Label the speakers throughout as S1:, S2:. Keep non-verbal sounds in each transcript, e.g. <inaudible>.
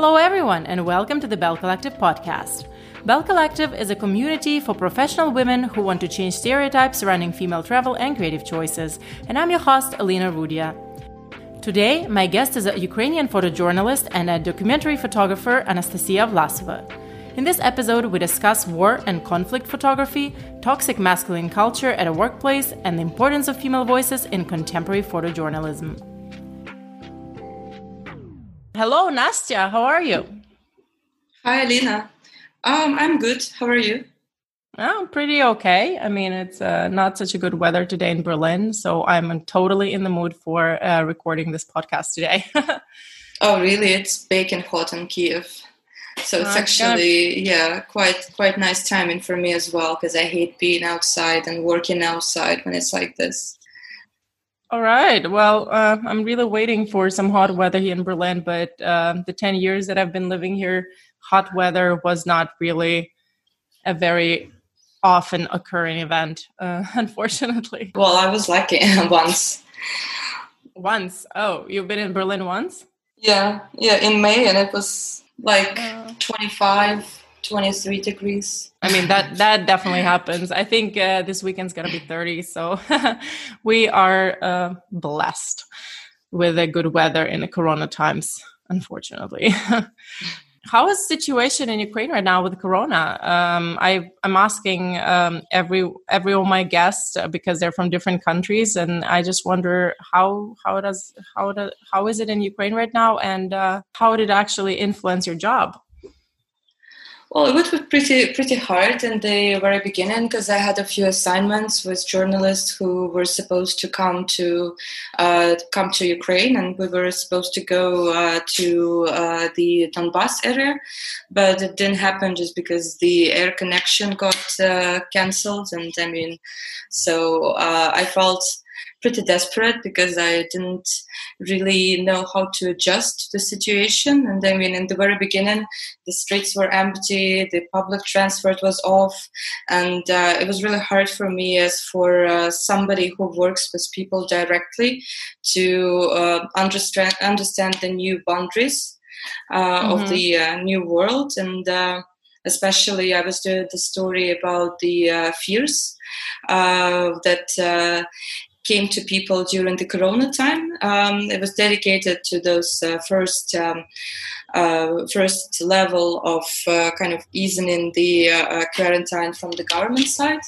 S1: Hello, everyone, and welcome to the Bell Collective podcast. Bell Collective is a community for professional women who want to change stereotypes surrounding female travel and creative choices. And I'm your host, Alina Rudia. Today, my guest is a Ukrainian photojournalist and a documentary photographer, Anastasia Vlasova. In this episode, we discuss war and conflict photography, toxic masculine culture at a workplace, and the importance of female voices in contemporary photojournalism. Hello, Nastya. How are you?
S2: Hi, Alina. Um, I'm good. How are you?
S1: I'm oh, pretty okay. I mean, it's uh, not such a good weather today in Berlin, so I'm totally in the mood for uh, recording this podcast today. <laughs>
S2: oh, really? It's baking hot in Kiev, so it's uh, actually yeah, quite quite nice timing for me as well because I hate being outside and working outside when it's like this.
S1: All right. Well, uh, I'm really waiting for some hot weather here in Berlin, but uh, the 10 years that I've been living here, hot weather was not really a very often occurring event, uh, <laughs> unfortunately.
S2: Well, I was lucky <laughs> once.
S1: Once? Oh, you've been in Berlin once?
S2: Yeah, yeah, in May, and it was like uh. 25 23 degrees.
S1: I mean that that definitely happens. I think uh, this weekend's gonna be 30, so <laughs> we are uh, blessed with the good weather in the Corona times. Unfortunately, <laughs> how is the situation in Ukraine right now with Corona? Um, I I'm asking um, every every one of my guests uh, because they're from different countries, and I just wonder how how does how does how is it in Ukraine right now, and uh, how did it actually influence your job?
S2: Well, it was pretty pretty hard in the very beginning because I had a few assignments with journalists who were supposed to come to uh, come to Ukraine, and we were supposed to go uh, to uh, the Donbass area, but it didn't happen just because the air connection got uh, cancelled, and I mean, so uh, I felt pretty desperate because I didn't really know how to adjust to the situation. And I mean, in the very beginning, the streets were empty, the public transport was off, and uh, it was really hard for me as for uh, somebody who works with people directly to uh, understand understand the new boundaries uh, mm-hmm. of the uh, new world and uh, especially I was doing the story about the uh, fears uh, that uh, came to people during the corona time. Um, it was dedicated to those uh, first um, uh, first level of uh, kind of easing in the uh, uh, quarantine from the government side.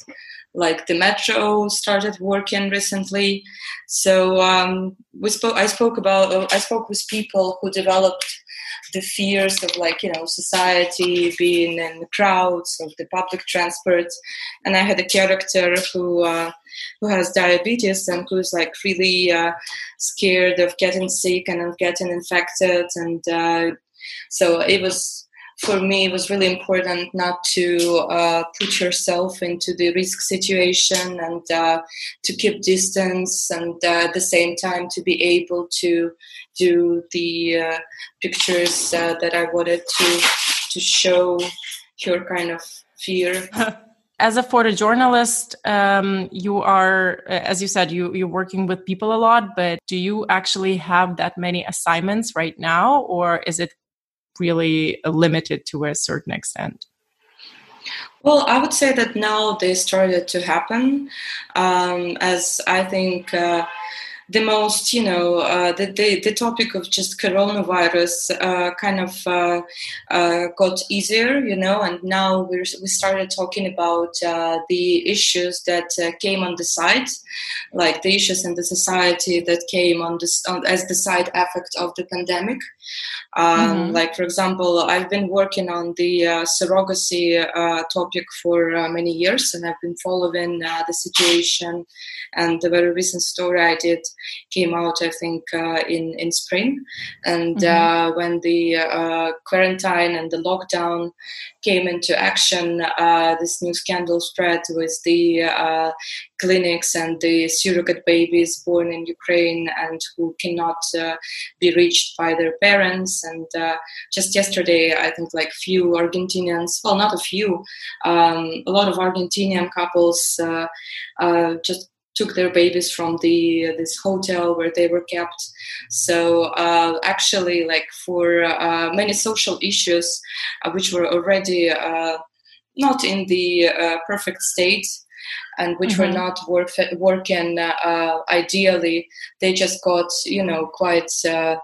S2: Like the metro started working recently, so um, we spoke. I spoke about. I spoke with people who developed the fears of like you know society being in the crowds of the public transport and i had a character who uh, who has diabetes and who's like really uh, scared of getting sick and of getting infected and uh, so it was for me it was really important not to uh, put yourself into the risk situation and uh, to keep distance and uh, at the same time to be able to do the uh, pictures uh, that I wanted to to show your kind of fear. <laughs>
S1: As a photojournalist, um, you are, as you said, you you're working with people a lot. But do you actually have that many assignments right now, or is it really limited to a certain extent?
S2: Well, I would say that now they started to happen, um, as I think. Uh, the most, you know, uh, the, the, the topic of just coronavirus uh, kind of uh, uh got easier, you know, and now we we started talking about uh, the issues that uh, came on the side, like the issues in the society that came on this on, as the side effect of the pandemic. Um, mm-hmm. Like, for example, I've been working on the uh, surrogacy uh, topic for uh, many years, and I've been following the situation. And the very recent story I did came out, I think, in in spring. And mm-hmm. when the quarantine and the lockdown came into action, this new scandal spread with the clinics and the surrogate babies born in Ukraine and who cannot uh, be reached by their parents. And uh, just yesterday, I think like few Argentinians, well, not a few, um, a lot of Argentinian couples uh, uh just took their babies from the this hotel where they were kept. So uh, actually, like for uh, many social issues, uh, which were already uh, not in the uh, perfect state, and which mm-hmm. were not work, working uh, ideally, they just got you know quite uh,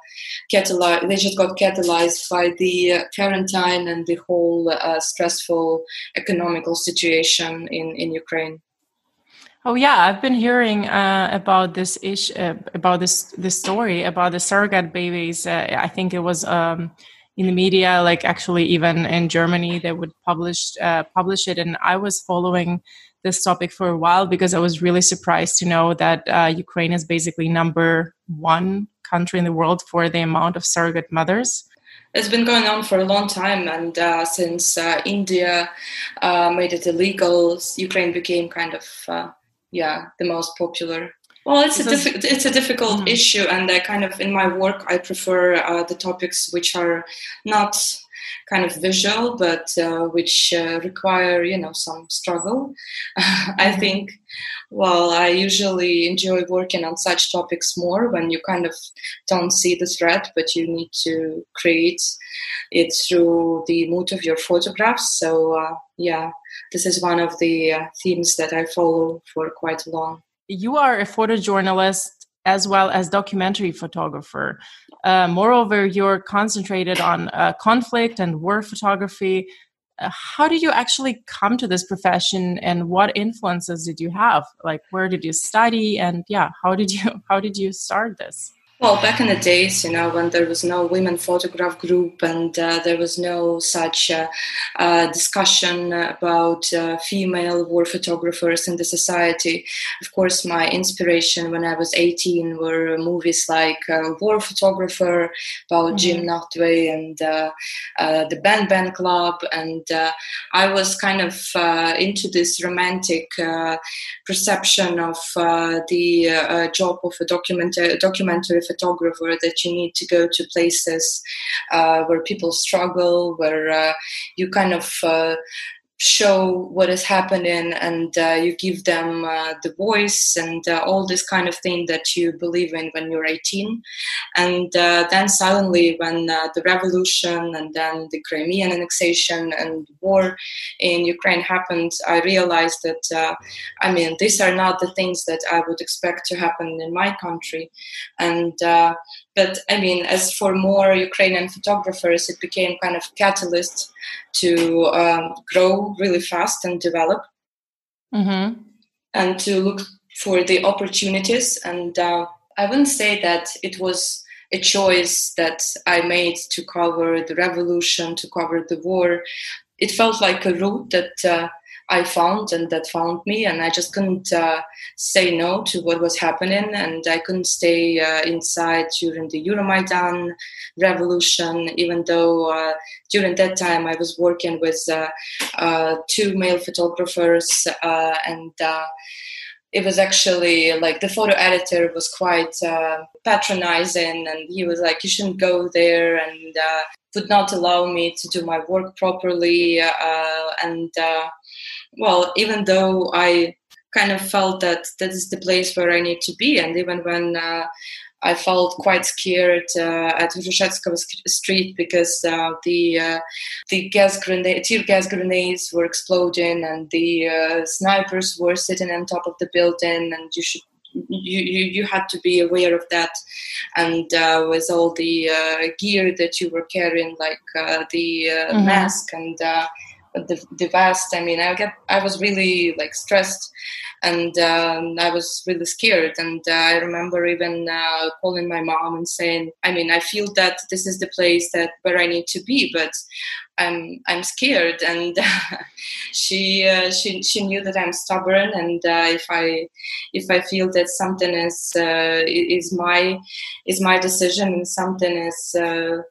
S2: catalyzed. They just got catalyzed by the quarantine and the whole stressful economical situation in in Ukraine.
S1: Oh yeah, I've been hearing uh, about this ish uh, about this this story about the surrogate babies. Uh, I think it was um, in the media, like actually even in Germany, they would publish uh, publish it, and I was following this topic for a while because I was really surprised to know that uh, Ukraine is basically number one country in the world for the amount of surrogate mothers
S2: it's been going on for a long time, and uh, since uh, India uh, made it illegal, Ukraine became kind of uh, yeah the most popular well it's a diffi- it's a difficult mm-hmm. issue and i kind of in my work i prefer uh, the topics which are not kind of visual but uh, which uh, require you know some struggle <laughs> i mm-hmm. think well i usually enjoy working on such topics more when you kind of don't see the threat but you need to create it through the mood of your photographs so uh, yeah this is one of the uh, themes that I follow for quite long.
S1: You are a photojournalist as well as documentary photographer. Uh, moreover, you're concentrated on uh, conflict and war photography. Uh, how did you actually come to this profession, and what influences did you have? Like, where did you study, and yeah, how did you <laughs> how did you start this?
S2: Well, back in the days, you know, when there was no women photograph group and uh, there was no such uh, uh, discussion about uh, female war photographers in the society, of course, my inspiration when I was 18 were movies like uh, War Photographer about mm-hmm. Jim Nachtwey and uh, the Bang Bang Club. And I was kind of into this romantic perception of the job of a documentary, documentary photographer that you need to go to places uh, where people struggle, where uh, you kind of uh, show what is happening and uh, you give them uh, the voice and uh, all this kind of thing that you believe in when you're 18 and uh, then suddenly when uh, the revolution and then the crimean annexation and war in ukraine happened i realized that uh, i mean these are not the things that i would expect to happen in my country. And but I mean, as for more Ukrainian photographers, it became kind of catalyst to um, grow really fast and develop, mm-hmm. and to look for the opportunities. And uh, I wouldn't say that it was a choice that I made to cover the revolution, to cover the war. It felt like a route that. Uh, I found and that found me, and I just couldn't uh, say no to what was happening, and I couldn't stay uh, inside during the Euromaidan revolution, even though uh, during that time I was working with uh, uh, two male photographers uh, and it was actually like the photo editor was quite uh, patronizing and he was like you shouldn't go there and uh, would not allow me to do my work properly uh, and well, even though I kind of felt that that is the place where I need to be, and even when uh, I felt quite scared uh, at Hrushevskovo Street because uh, the uh, the gas grenade, tear gas grenades were exploding, and the uh, snipers were sitting on top of the building, and you should. You, you, you had to be aware of that, and uh, with all the uh, gear that you were carrying, like the mm-hmm. mask and the, vast i mean i get i was really like stressed and um, i was really scared. And uh, i remember even uh, calling my mom and saying i mean i feel that this is the place that where i need to be but i'm i'm scared. And <laughs> she uh, she she knew that i'm stubborn. And uh, if i if i feel that something is uh, is my is my decision and something is uh,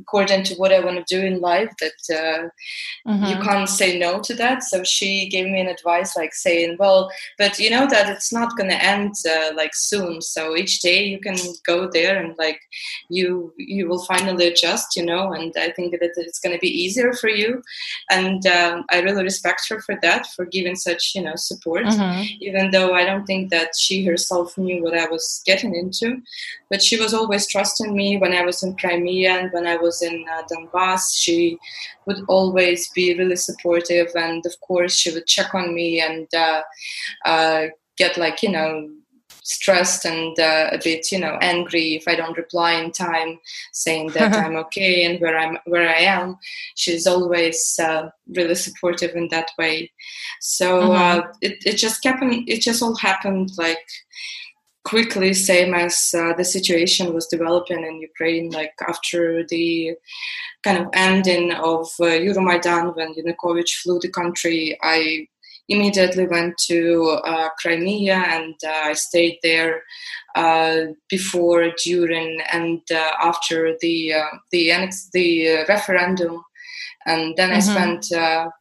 S2: according to what I want to do in life that uh, mm-hmm. you can't say no to that. So she gave me an advice like saying, well, but you know that it's not going to end uh, like soon. So each day you can go there and like you you will finally adjust, you know. And I think that it's going to be easier for you. And um, I really respect her for that, for giving such you know support, mm-hmm. even though I don't think that she herself knew what I was getting into. But she was always trusting me when I was in Crimea and when I was in uh, Donbass. She would always be really supportive, and of course, she would check on me and uh, uh, get like you know stressed and uh, a bit you know angry if i don't reply in time saying that <laughs> i'm okay and where i'm where i am she's always uh, really supportive in that way so mm-hmm. uh, it, it just happened it just all happened like quickly, same as uh, the situation was developing in Ukraine, like after the kind of ending of uh, Euromaidan when Yanukovych flew the country, I immediately went to uh, Crimea and uh, I stayed there uh, before, during, and uh, after the uh, the annex, the referendum, and then mm-hmm. I spent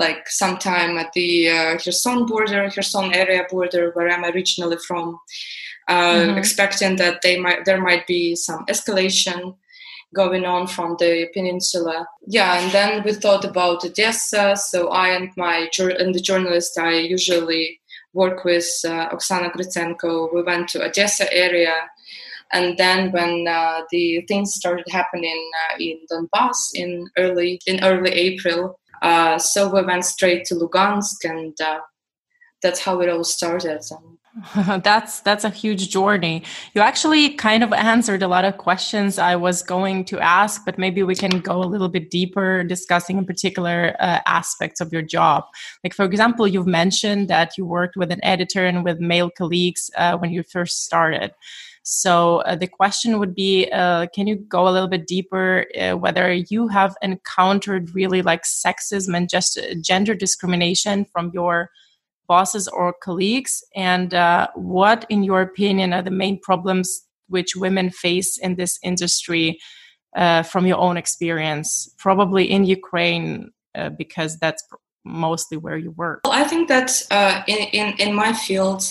S2: like some time at the uh, Kherson border, Kherson area border, where I'm originally from, uh, mm-hmm. expecting that they might there might be some escalation going on from the peninsula. Yeah, and then we thought about Odessa. So I and my and the journalist I usually work with, uh, Oksana Grytsenko, we went to Odessa area. And then when uh, the things started happening uh, in Donbass in early in early April, uh, so we went straight to Lugansk, and uh, that's how it all started. <laughs>
S1: that's that's a huge journey. You actually kind of answered a lot of questions I was going to ask, but maybe we can go a little bit deeper, discussing in particular uh, aspects of your job. Like for example, you've mentioned that you worked with an editor and with male colleagues uh, when you first started. So uh, the question would be, uh, can you go a little bit deeper uh, whether you have encountered really like sexism and just uh, gender discrimination from your bosses or colleagues? And uh, what in your opinion are the main problems which women face in this industry uh, from your own experience probably in ukraine because that's mostly where you work?
S2: Well, i think that in, in, in my field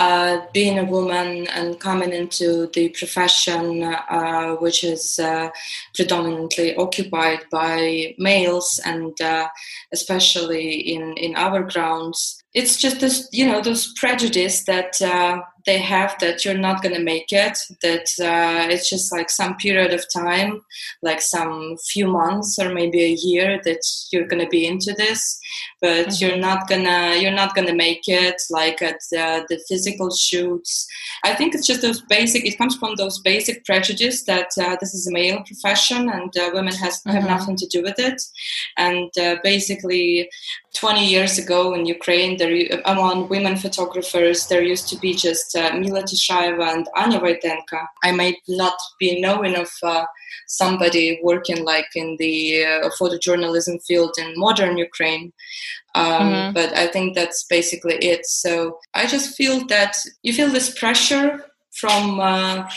S2: uh, being a woman and coming into the profession, uh, which is uh, predominantly occupied by males, and uh, especially in, in our grounds, it's just this, you know, those prejudice that uh, they have that you're not going to make it that uh, it's just like some period of time like some few months or maybe a year that you're going to be into this but mm-hmm. you're not gonna you're not gonna make it like at uh, the physical shoots i think it's just those basic it comes from those basic prejudice that uh, this is a male profession and uh, women has mm-hmm. have nothing to do with it and uh, basically 20 years ago in ukraine there among women photographers there used to be just uh, Mila Teshaieva and Anya Vaitenka. I might not be knowing of uh, somebody working like in the uh, photojournalism field in modern Ukraine. Um, mm-hmm. But I think that's basically it. So I just feel that you feel this pressure from uh,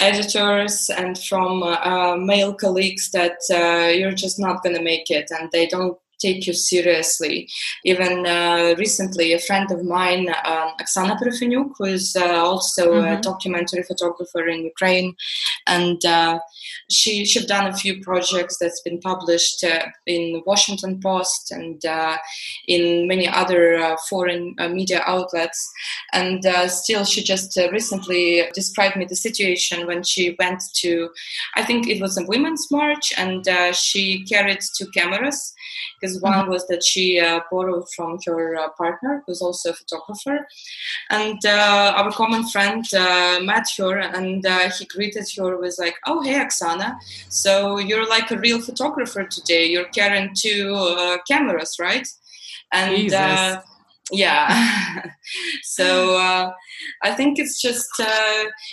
S2: editors and from uh, male colleagues that uh, you're just not going to make it and they don't take you seriously. Even uh, recently, a friend of mine, um, Oksana who is uh, also mm-hmm. a documentary photographer in Ukraine, and uh, she she's done a few projects that's been published uh, in Washington Post and uh, in many other uh, foreign media outlets. And still, she just recently described me the situation when she went to, I think it was a women's march, and she carried two cameras because one mm-hmm. was that she uh, borrowed from her uh, partner, who's also a photographer, and uh, our common friend uh, met her, and uh, he greeted her with like, "Oh, hey, Oksana, so you're like a real photographer today. You're carrying two uh, cameras, right?" And yeah, <laughs> so I think it's just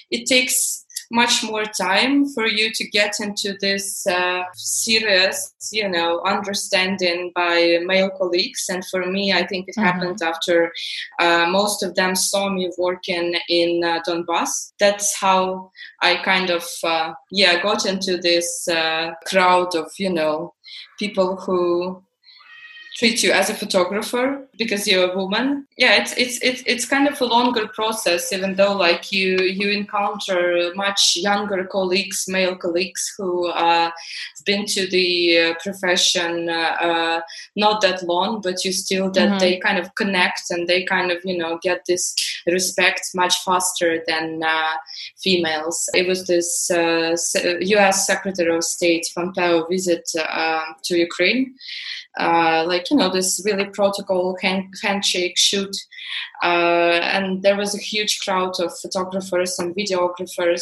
S2: it takes much more time for you to get into this uh, serious, you know, understanding by male colleagues. And for me, I think it mm-hmm. happened after uh, most of them saw me working in uh, Donbass. That's how I kind of, uh, yeah, got into this uh, crowd of, you know, people who treat you as a photographer because you're a woman. Yeah it's it's it's, it's kind of a longer process even though like you you encounter much younger colleagues male colleagues who uh, have been to the uh, profession uh, uh, not that long but you still that mm-hmm. they kind of connect and they kind of you know get this respect much faster than uh, females. It was this us uh, secretary of state pompeo visit to ukraine uh, like you know this really protocol hand, handshake shoot. Uh, and there was a huge crowd of photographers and videographers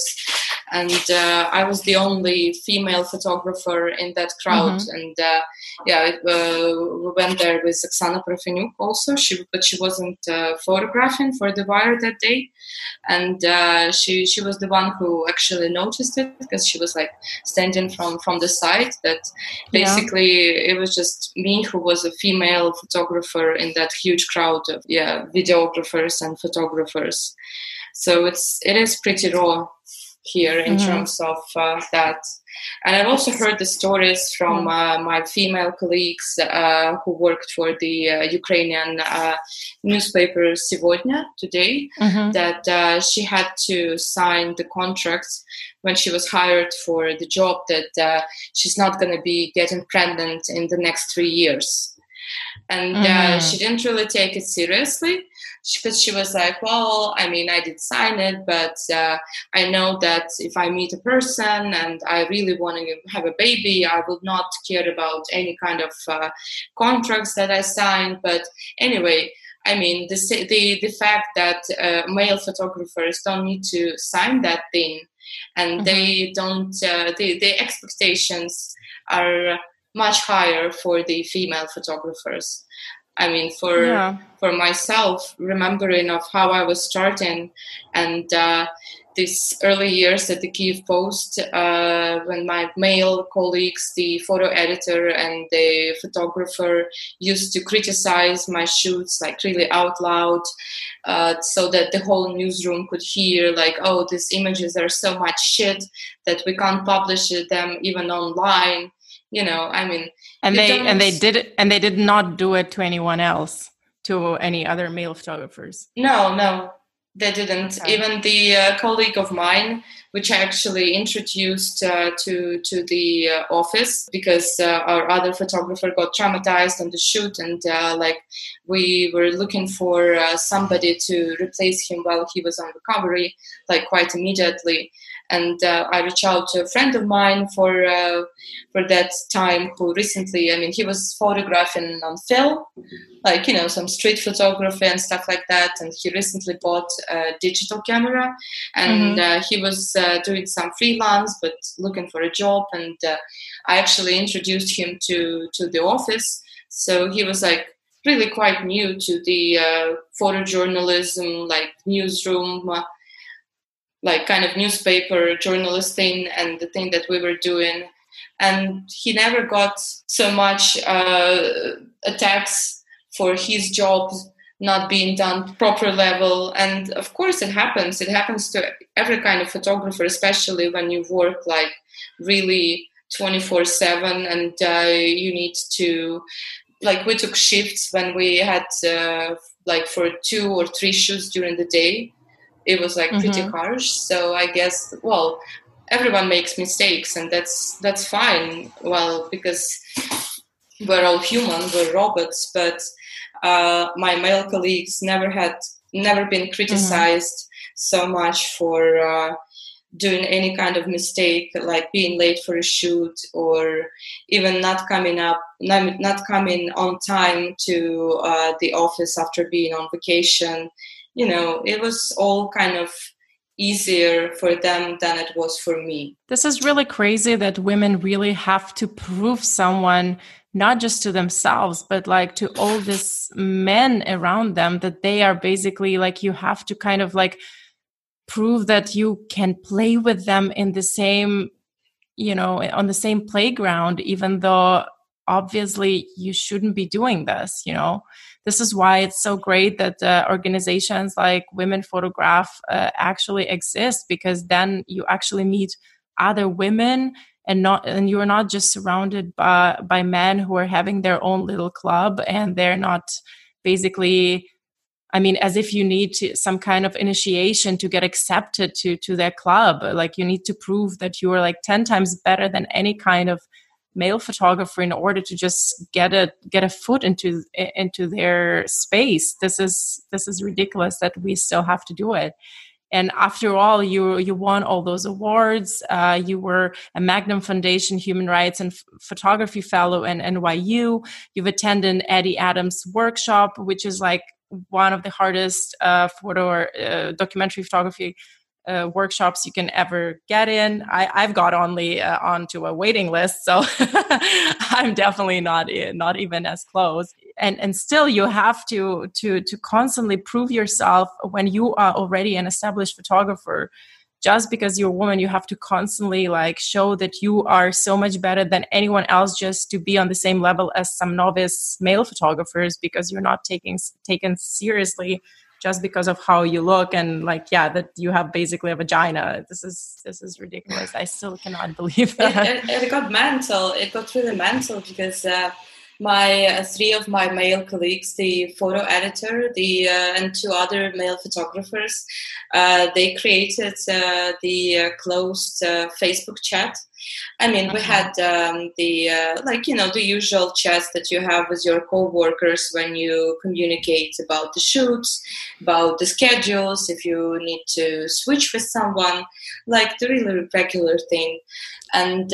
S2: and uh, i was the only female photographer in that crowd. Mm-hmm. and uh, yeah uh, we went there with oksana Parafeniuk also. She but she wasn't photographing for the wire that day. And she she was the one who actually noticed it because she was like standing from from the side that basically yeah. it was just me who was a female photographer in that huge crowd of yeah videographers and photographers. So it's it is pretty raw here in mm-hmm. terms of uh, that. And I've also heard the stories from mm. uh, my female colleagues uh, who worked for the uh, Ukrainian uh, newspaper Segodnya today mm-hmm. that uh, she had to sign the contract when she was hired for the job that she's not going to be getting pregnant in the next three years. And mm-hmm. she didn't really take it seriously because she was like, well, I mean, I did sign it, but uh, I know that if I meet a person and I really want to have a baby, I will not care about any kind of uh, contracts that I sign. But anyway, I mean, the the the fact that uh, male photographers don't need to sign that thing, and mm-hmm. they don't, uh, the the expectations are much higher for the female photographers. I mean, for yeah. for myself, remembering of how I was starting and uh, these early years at the Kyiv Post, uh, when my male colleagues, the photo editor and the photographer, used to criticize my shoots like really out loud, uh, so that the whole newsroom could hear like, "Oh, these images are so much shit that we can't publish them even online." you know i mean
S1: and they and they did it and they did not do it to anyone else to any other male photographers.
S2: No no they didn't. Okay. even the uh, colleague of mine which I actually introduced uh, to to the uh, office because uh, our other photographer got traumatized on the shoot and uh, like we were looking for uh, somebody to replace him while he was on recovery like quite immediately and uh, I reached out to a friend of mine for uh, for that time who recently, I mean, he was photographing on film, like you know, some street photography and stuff like that. And he recently bought a digital camera, and mm-hmm. uh, he was uh, doing some freelance, but looking for a job. And uh, I actually introduced him to to the office, so he was like really quite new to the uh, photojournalism, like newsroom like kind of newspaper journalist thing and the thing that we were doing. And he never got so much uh, attacks for his job not being done proper level. And of course it happens. It happens to every kind of photographer especially when you work like really 24 7 and uh, you need to like we took shifts when we had uh, like for two or three shoots during the day it was like pretty mm-hmm. harsh. So I guess well, everyone makes mistakes, and that's that's fine. Well, because we're all human, we're robots, but uh, my male colleagues never had never been criticized mm-hmm. so much for uh, doing any kind of mistake like being late for a shoot or even not coming up not, not coming on time to uh, the office after being on vacation you know, it was all kind of easier for them than it was for me.
S1: This is really crazy that women really have to prove someone not just to themselves but like to all these men around them that they are basically like you have to kind of like prove that you can play with them in the same you know on the same playground even though obviously you shouldn't be doing this you know this is why it's so great that uh, organizations like women photograph uh, actually exist because then you actually meet other women and not and you're not just surrounded by by men who are having their own little club and they're not basically I mean, as if you need to, some kind of initiation to get accepted to to their club. Like you need to prove that you are like ten times better than any kind of male photographer in order to just get a get a foot into into their space. This is this is ridiculous that we still have to do it. And after all, you you won all those awards. Uh, you were a Magnum Foundation Human Rights and F- Photography Fellow in NYU. You've attended Eddie Adams workshop, which is like one of the hardest uh, photo or uh, documentary photography uh, workshops you can ever get in. I, have got only uh, onto a waiting list, so <laughs> I'm definitely not not even as close. And and still, you have to to to constantly prove yourself when you are already an established photographer just because you're a woman you have to constantly like show that you are so much better than anyone else just to be on the same level as some novice male photographers because you're not taking taken seriously just because of how you look and like yeah that you have basically a vagina. This is this is ridiculous. I still cannot <laughs> believe that.
S2: it, it, it got mental. It got really mental because uh, my uh, three of my male colleagues, the photo editor, the uh, and two other male photographers, uh, they created uh, the uh, closed uh, Facebook chat. I mean, we had um, the like you know the usual chats that you have with your co-workers when you communicate about the shoots, about the schedules, if you need to switch with someone, like the really regular thing, and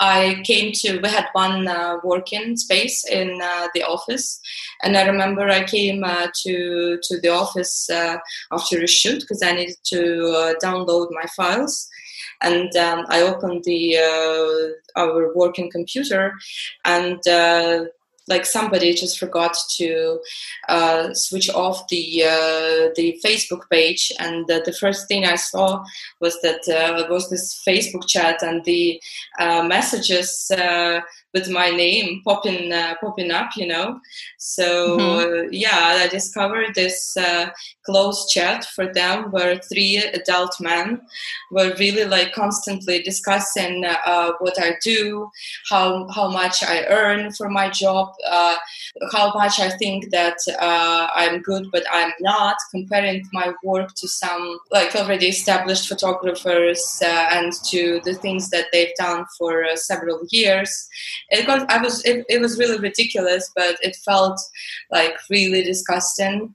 S2: I came to, we had one uh, working space in uh, the office. And I remember I came uh, to, to the office uh, after a shoot because I needed to uh, download my files. And um, I opened the uh, our working computer and like somebody just forgot to uh, switch off the uh, the Facebook page, and the first thing I saw was that uh, was this Facebook chat and the uh, messages uh, with my name popping uh, popping up, you know. So mm-hmm. yeah, I discovered this close chat for them where three adult men were really like constantly discussing what I do, how how much I earn for my job uh, how much I think that uh, I'm good, but I'm not, comparing my work to some like already established photographers uh, and to the things that they've done for uh, several years. It got, I was, it, it was really ridiculous, but it felt like really disgusting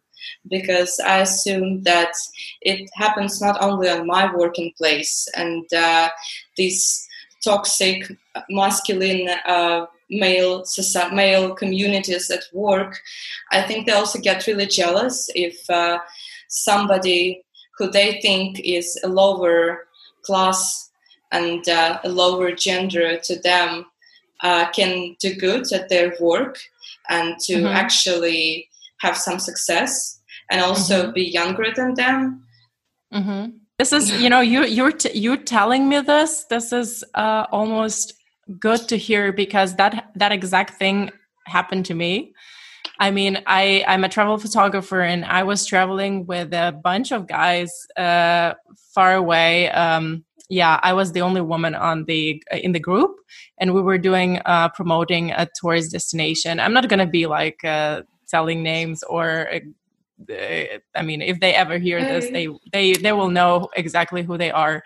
S2: because I assume that it happens not only on my working place and uh, these toxic masculine uh, male society, male communities at work, I think they also get really jealous if uh, somebody who they think is a lower class and uh, a lower gender to them uh, can do good at their work and to mm-hmm. actually have some success and also mm-hmm. be younger than them.
S1: Mm-hmm. This is, you know, you you're t- you're telling me this. This is uh, almost good to hear because that that exact thing happened to me. I mean, I I'm a travel photographer and I was traveling with a bunch of guys uh, far away. Um, yeah, I was the only woman on the in the group, and we were doing uh, promoting a tourist destination. I'm not gonna be like uh, telling names or. Uh, I mean, if they ever hear this, they they they will know exactly who they are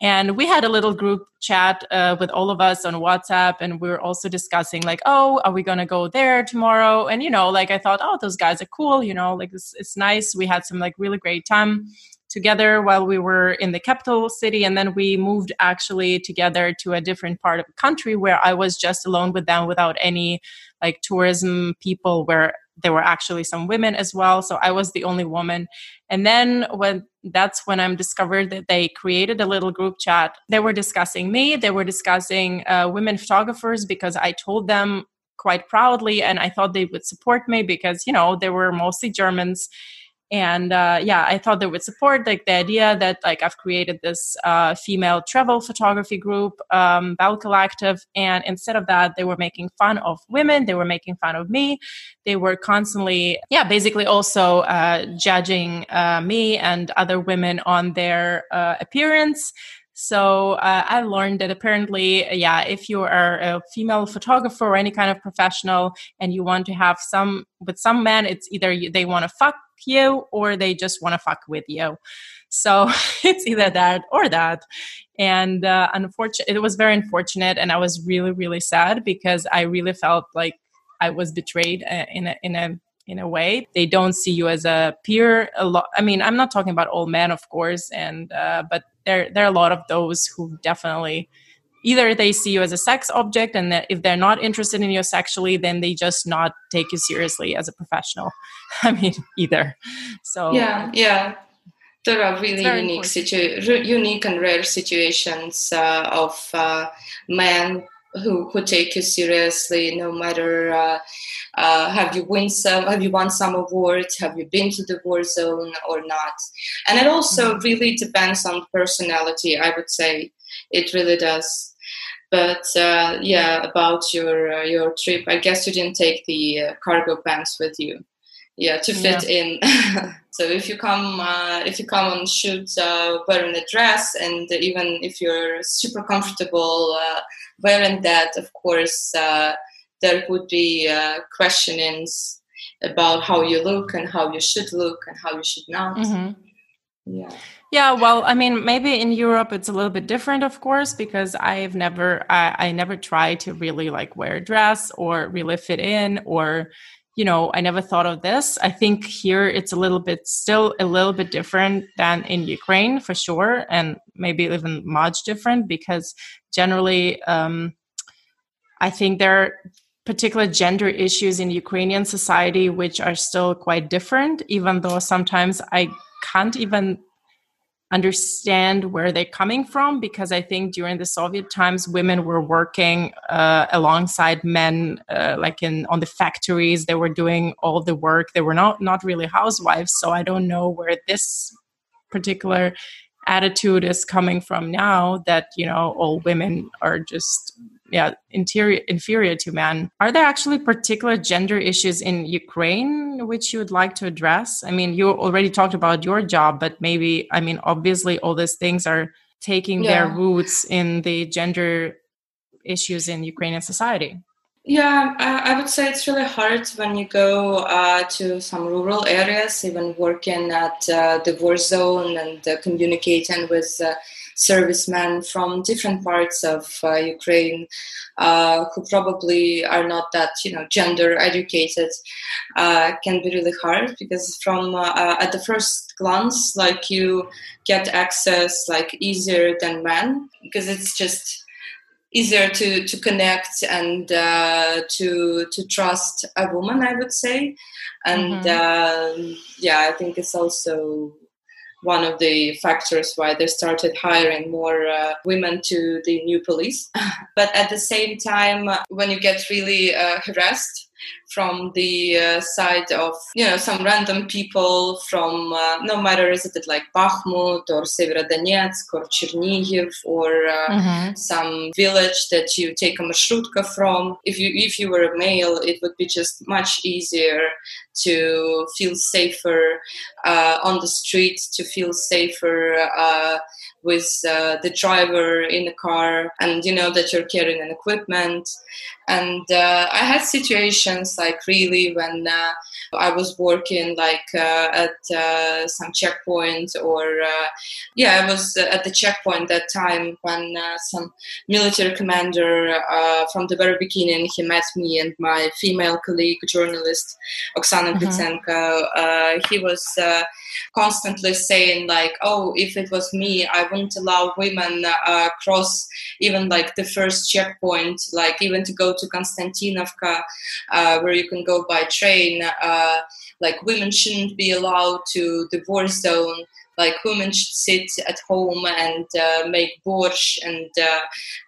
S1: and we had a little group chat uh, with all of us on whatsapp and we were also discussing like oh are we going to go there tomorrow and you know like i thought oh those guys are cool you know like it's, it's nice we had some like really great time together while we were in the capital city and then we moved actually together to a different part of the country where i was just alone with them without any like tourism people where there were actually some women as well. So i was the only woman. And then when that's when i'm discovered that they created a little group chat. They were discussing me. They were discussing uh, women photographers because i told them quite proudly and i thought they would support me because you know they were mostly germans and uh, yeah i thought they would support like the idea that like i've created this uh, female travel photography group um, bell collective and instead of that they were making fun of women they were making fun of me. They were constantly yeah basically also uh, judging uh, me and other women on their uh, appearance. So uh, I learned that apparently, yeah, if you are a female photographer or any kind of professional and you want to have some with some men, it's either they want to fuck you or they just want to fuck with you. So <laughs> it's either that or that. And uh, unfortunately, it was very unfortunate, and I was really, really sad because I really felt like I was betrayed uh, in a in a in a way they don't see you as a peer a lot i mean i'm not talking about all men of course and uh, but there there are a lot of those who definitely either they see you as a sex object and that if they're not interested in you sexually then they just not take you seriously as a professional. <laughs> I mean either. So
S2: yeah yeah. There are really unique situ- unique and rare situations uh, of uh, men who who take you seriously no matter uh, uh, have you win some have you won some awards have you been to the war zone or not. And it also mm-hmm. really depends on personality i would say. It really does but uh, yeah about your uh, your trip i guess you didn't take the uh, cargo pants with you yeah to fit yeah. in <laughs> so if you come uh, if you come on shoot uh, wearing a dress and even if you're super comfortable uh, wearing that of course uh, there would be uh, questionings about how you look and how you should look and how you should not mm-hmm.
S1: yeah yeah well i mean maybe in europe it's a little bit different of course because i've never I, I never tried to really like wear a dress or really fit in or you know, I never thought of this. I think here it's a little bit still a little bit different than in Ukraine for sure, and maybe even much different because generally, um, I think there are particular gender issues in Ukrainian society which are still quite different, even though sometimes I can't even understand where they're coming from because I think during the Soviet times, women were working uh, alongside men, uh, like in on the factories. They were doing all the work. They were not not really housewives. So I don't know where this particular attitude is coming from now that you know all women are just yeah interior inferior to men are there actually particular gender issues in ukraine which you would like to address? I mean you already talked about your job but maybe i mean obviously all these things are taking yeah. their roots in the gender issues in ukrainian society.
S2: Yeah, I would say it's really hard when you go uh, to some rural areas, even working at uh, the war zone and uh, communicating with uh, servicemen from different parts of uh, Ukraine uh, who probably are not that you know gender educated. can be really hard because from at the first glance, like you get access like easier than men because it's just easier to to connect and uh, to to trust a woman i would say and mm-hmm. uh, yeah i think it's also one of the factors why they started hiring more uh, women to the new police. <laughs> But at the same time when you get really uh, harassed from the uh, side of you know some random people from uh, no matter is it like Bakhmut or Severodonetsk or Chernihiv or uh, mm-hmm. some village that you take a marshrutka from. If you if you were a male, it would be just much easier to feel safer uh, on the street, to feel safer uh, with uh, the driver in the car, and you know that you're carrying an equipment. And uh, I had situations like really when uh, I was working like uh, at uh, some checkpoint or uh, yeah, I was at the checkpoint that time when some military commander from the very beginning he met me and my female colleague journalist Oksana mm he was constantly saying like, oh, if it was me, I wouldn't allow women cross even like the first checkpoint, like even to go to Konstantinovka, uh, where you can go by train. Uh, like women shouldn't be allowed to the war zone like women should sit at home and uh, make borscht and uh,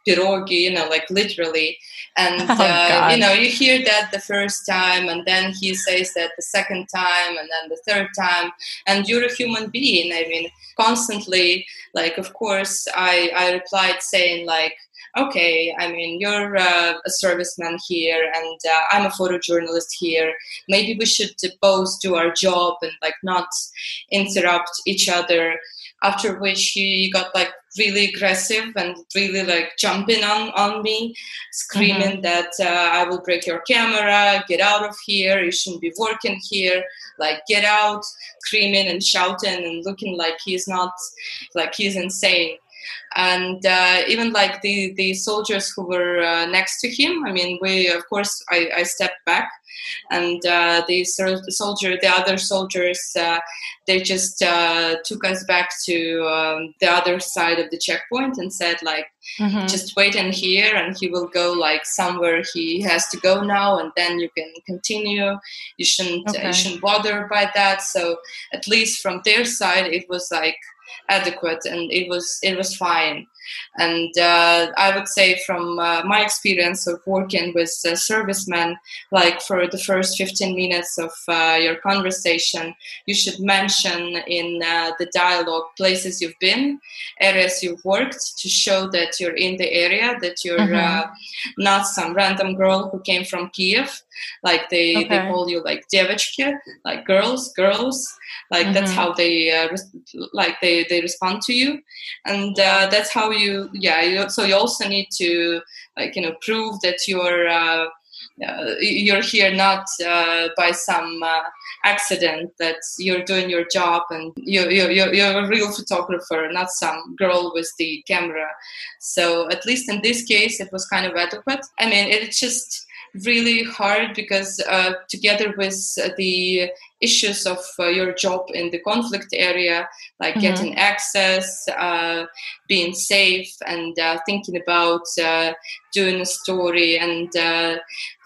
S2: pierogi, you know, like literally. And <laughs>
S1: Oh,
S2: uh, you know, you hear that the first time, and then he says that the second time, and then the third time. And you're a human being. I mean, constantly, like, of course, I I replied saying like okay, I mean, you're uh, a serviceman here, and uh, I'm a photojournalist here. Maybe we should both do our job and like not interrupt each other. After which he got like really aggressive and really like jumping on on me, screaming that uh, I will break your camera, get out of here, you shouldn't be working here, like get out, screaming and shouting and looking like he's not like he's insane and uh, even like the the soldiers who were uh, next to him i mean we of course i, I stepped back and uh, the sol- the soldier the other soldiers uh, they just uh, took us back to um, the other side of the checkpoint and said like
S1: Mhm.
S2: just wait in here and he will go like somewhere he has to go now and then you can continue you shouldn't
S1: Okay.
S2: you shouldn't bother by that so at least from their side it was like adequate and it was it was fine and uh, i would say from uh, my experience of working with uh, servicemen like for the first 15 minutes of uh, your conversation you should mention in uh, the dialogue places you've been areas you've worked to show that you're in the area that you're
S1: Mhm.
S2: uh, not some random girl who came from kiev like they, they
S1: Okay.
S2: call you like девочки like girls girls like that's
S1: Mhm.
S2: how they uh, res- like they, they respond to you and uh, that's how you yeah you, so you also need to like you know prove that you're uh, uh, you're here not uh, by some uh, accident that you're doing your job and you're, you're, you're a real photographer not some girl with the camera. So at least in this case it was kind of adequate. I mean it's just really hard because uh, together with the issues of uh, your job in the conflict area like
S1: Mhm.
S2: getting access uh, being safe and uh, thinking about uh, doing a story and uh,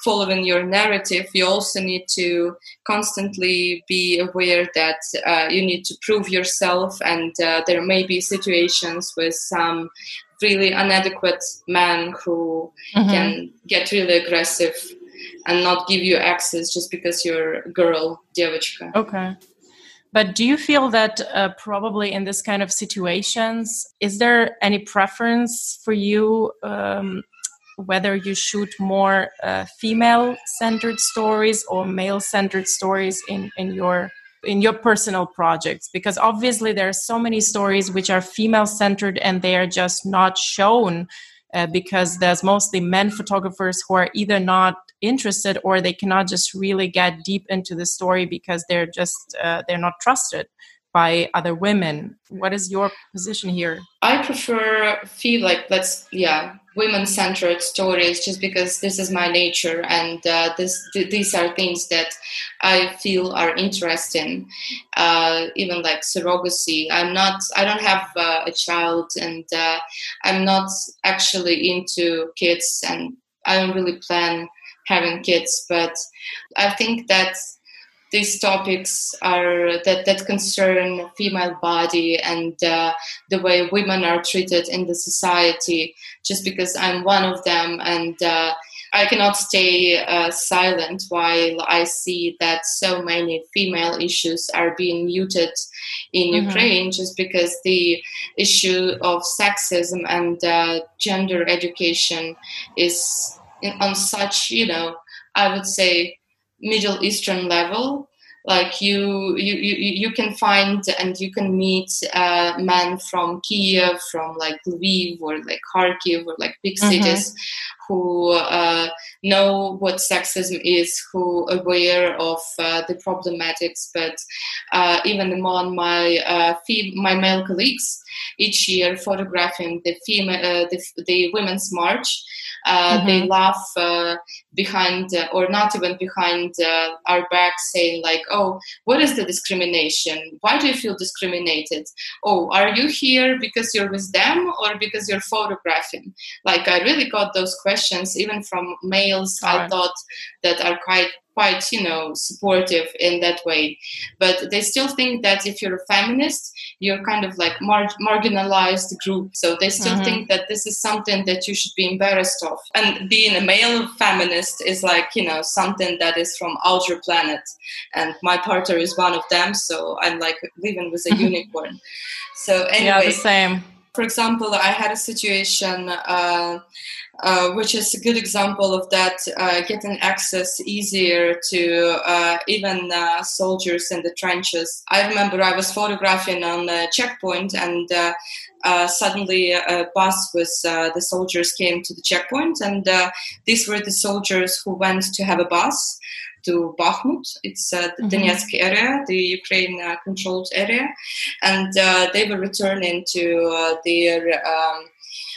S2: following your narrative you also need to constantly be aware that uh, you need to prove yourself and uh, there may be situations with some really inadequate men who
S1: Mhm.
S2: can get really aggressive and not give you access just because you're a girl, девочка.
S1: Okay. But do you feel that uh, probably in this kind of situations, is there any preference for you um, whether you shoot more uh, female-centered stories or male-centered stories in in your in your personal projects? Because obviously there are so many stories which are female-centered and they are just not shown uh, because there's mostly men photographers who are either not interested or they cannot just really get deep into the story because they're just uh, they're not trusted by other women what is your position here
S2: I prefer feel like let's yeah women centered stories just because this is my nature and uh, this th- these are things that I feel are interesting. Uh, even like surrogacy, I'm not. I don't have uh, a child, and uh, I'm not actually into kids, and I don't really plan having kids. But I think that these topics are that that concern female body and uh, the way women are treated in the society just because i'm one of them and uh, i cannot stay uh, silent while i see that so many female issues are being muted in
S1: Mhm.
S2: ukraine just because the issue of sexism and uh, gender education is in, on such you know i would say middle eastern level like you you you, you can find and you can meet uh, men from kiev from like lviv or like kharkiv or like big
S1: Mhm.
S2: cities who uh, know what sexism is who are aware of uh, the problematics but uh, even among my uh, fem- my male colleagues each year photographing the female uh, the, the women's march uh, they laugh uh, behind or not even behind uh, our back saying like oh what is the discrimination? Why do you feel discriminated? Oh are you here because you're with them or because you're photographing? Like i really got those questions questions, even from males. I thought that are quite quite you know supportive in that way. But they still think that if you're a feminist you're kind of like mar- marginalized group. So they still mm-hmm. think that this is something that you should be embarrassed of. And being a male feminist is like you know something that is from outer planet. And my partner is one of them so i'm like living with a <laughs> unicorn. So anyway
S1: yeah the same
S2: for example, I had a situation uh, uh, which is a good example of that uh, getting access easier to uh, even uh, soldiers in the trenches. I remember I was photographing on a checkpoint and uh, suddenly a bus with the soldiers came to the checkpoint and these were the soldiers who went to have a bus to Bakhmut. It's uh, the mm-hmm. Donetsk area, the Ukraine uh, controlled area, and uh, they were returning to uh, their um,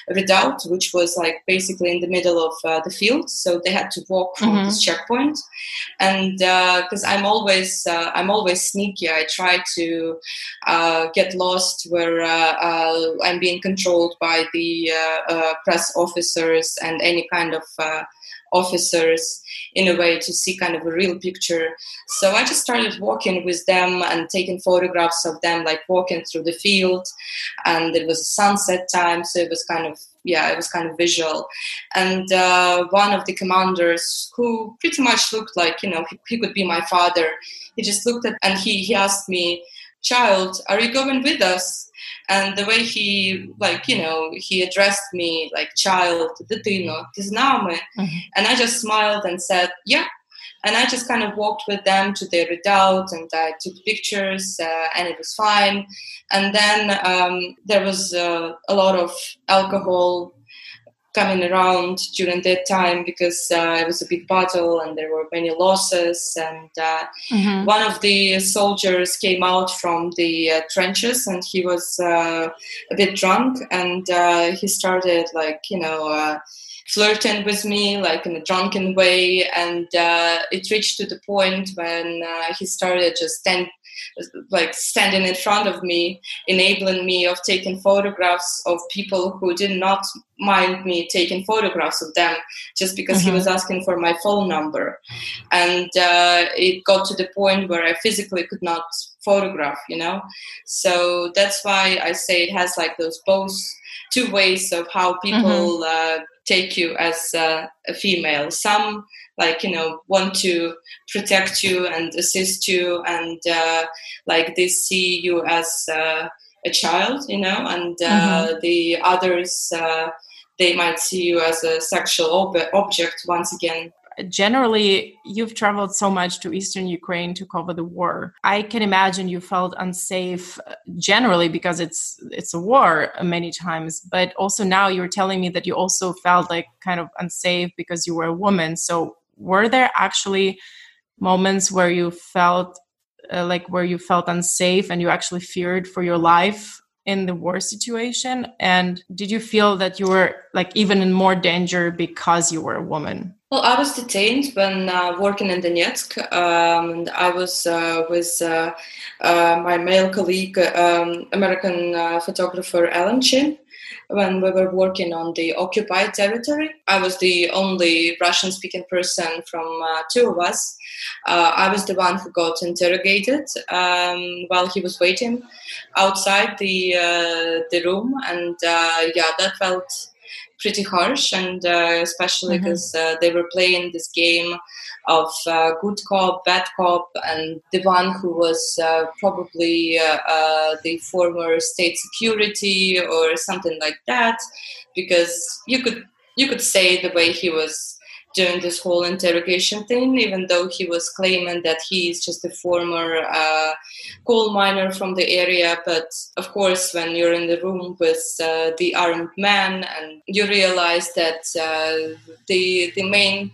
S2: redoubt, which was like basically in the middle of uh, the field. So they had to walk from mm-hmm. this checkpoint, and because I'm always I'm always sneaky, I try to get lost where I'm being controlled by the press officers and any kind of officers in a way to see kind of a real picture. So I just started walking with them and taking photographs of them, like walking through the field. And it was a sunset time, so it was kind of yeah, it was kind of visual. And uh, one of the commanders, who pretty much looked like you know he, he could be my father, he just looked at and he he asked me, "Child, are you going with us?" and the way he like you know he addressed me like child dитino ти mm-hmm. and i just smiled and said yeah and I just kind of walked with them to their redoubt and I took pictures uh, and it was fine. And then um, there was uh, a lot of alcohol coming around during that time because uh, it was a big battle and there were many losses. And uh, mm-hmm. one of the soldiers came out from the uh, trenches and he was uh, a bit drunk and uh, he started, like, you know, uh, flirting with me like in a drunken way and it reached to the point when he started just stand, like standing in front of me, enabling me of taking photographs of people who did not mind me taking photographs of them, just because mm-hmm. he was asking for my phone number, and uh, it got to the point where I physically could not photograph, you know. So that's why I say it has like those both two ways of how people mm-hmm. uh, take you as uh, a female. Some like you know want to protect you and assist you and uh, like they see you as uh, a child you know and uh, mm-hmm. the others uh, they might see you as a sexual ob- object once again
S1: generally you've traveled so much to eastern ukraine to cover the war. I can imagine you felt unsafe uh, generally because it's it's a war many times but also now you're telling me that you also felt like kind of unsafe because you were a woman. So were there actually moments where you felt uh, like where you felt unsafe and you actually feared for your life in the war situation? And did you feel that you were like even in more danger because you were a woman?
S2: Well i was detained when uh, working in donetsk um, i was uh, with uh, uh my male colleague um, american uh, photographer alan chin when we were working on the occupied territory. I was the only Russian speaking person from uh, two of us. Uh, I was the one who got interrogated um, while he was waiting outside the uh, the room, and uh, yeah, that felt pretty harsh, and uh, especially because mm-hmm. Uh, they were playing this game of uh, good cop, bad cop, and the one who was uh, probably uh, uh, the former state security or something like that, because you could you could say the way he was doing this whole interrogation thing, even though he was claiming that he is just a former uh, coal miner from the area. But of course, when you're in the room with uh, the armed man and you realize that uh, the the main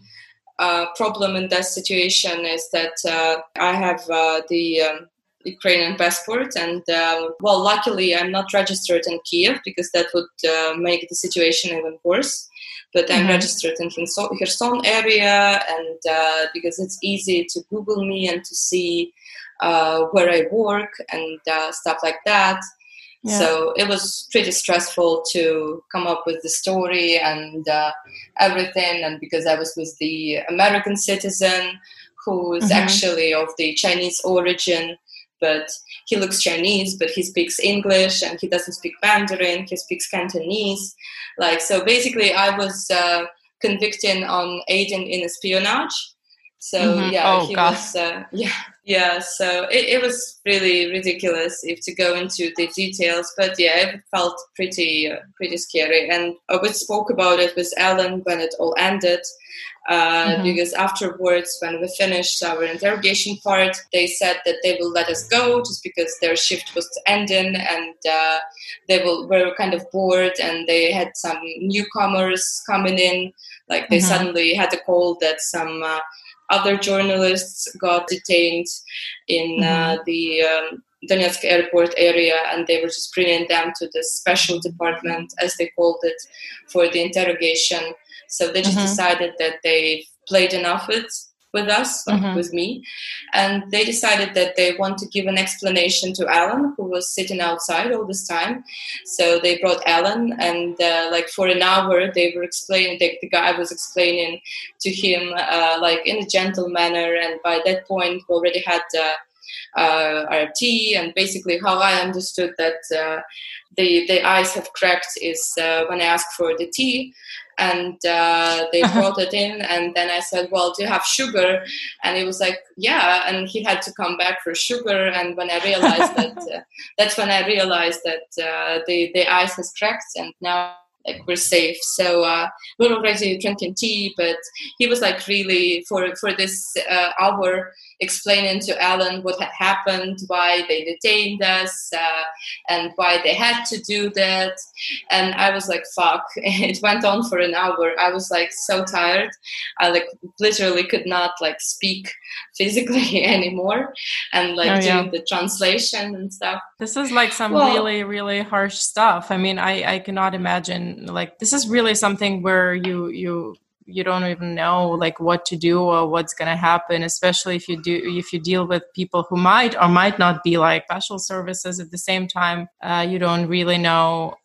S2: uh, problem in that situation is that uh, I have uh, the um, Ukrainian passport, and uh, well, luckily I'm not registered in Kiev because that would uh, make the situation even worse. But I'm mm-hmm. registered in Kherson area, and uh, because it's easy to Google me and to see where I work and stuff like that. Yeah. So it was pretty stressful to come up with the story and uh, everything. And because I was with the American citizen who is mm-hmm. actually of the Chinese origin, but he looks Chinese, but he speaks English and he doesn't speak Mandarin. He speaks Cantonese. Like so, basically, I was uh, convicted on aiding in espionage. So mm-hmm. yeah, oh, he God. was uh, <laughs> yeah yeah. So it, it was really ridiculous if to go into the details, but yeah, it felt pretty uh, pretty scary. And uh, we spoke about it with Alan when it all ended, uh, mm-hmm. because afterwards, when we finished our interrogation part, they said that they will let us go just because their shift was ending, and uh, they will were kind of bored, and they had some newcomers coming in. Like they mm-hmm. suddenly had a call that some uh, other journalists got detained in uh, mm-hmm. the um, Donetsk airport area, and they were just bringing them to the special department, as they called it, for the interrogation. So they just mm-hmm. decided that they played enough with with us, mm-hmm. with me, and they decided that they want to give an explanation to Alan, who was sitting outside all this time. So they brought Alan, and uh, like for an hour, they were explaining. The, the guy was explaining to him, uh, like in a gentle manner, and by that point, we already had. Uh, uh, our tea and basically how I understood that uh, the the ice have cracked is uh, when I asked for the tea and uh, they uh-huh. brought it in and then i said well do you have sugar and he was like yeah and he had to come back for sugar and when i realized that <laughs> uh, that's when i realized that uh, the, the ice has cracked and now like we're safe. So uh, we were already drinking tea, but he was like really for for this uh, hour explaining to Alan what had happened, why they detained us, uh, and why they had to do that. And I was like, "Fuck!" <laughs> It went on for an hour. I was like so tired. I like literally could not like speak physically <laughs> anymore, and like oh, yeah. doing the translation and stuff.
S1: This is like some well, really really harsh stuff. I mean, I I cannot imagine like this is really something where you you you don't even know like what to do or what's going to happen especially if you do if you deal with people who might or might not be like special services at the same time. Uh, you don't really know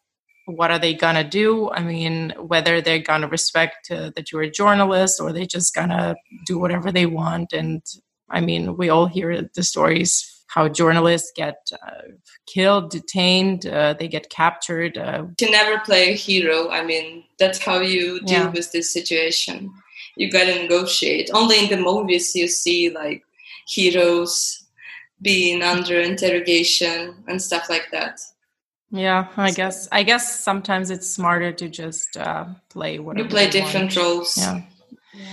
S1: what are they going to do. I mean whether they're going to respect uh, that you're a journalist or they're just going to do whatever they want. And i mean we all hear the stories how journalists get uh, killed, detained, uh, they get captured. Uh.
S2: You never play a hero. I mean, that's how you deal yeah. with this situation. You gotta negotiate. Only in the movies you see like heroes being under interrogation and stuff like that.
S1: Yeah, I so. guess. I guess sometimes it's smarter to just uh, play whatever.
S2: You play different want. roles.
S1: Yeah. yeah.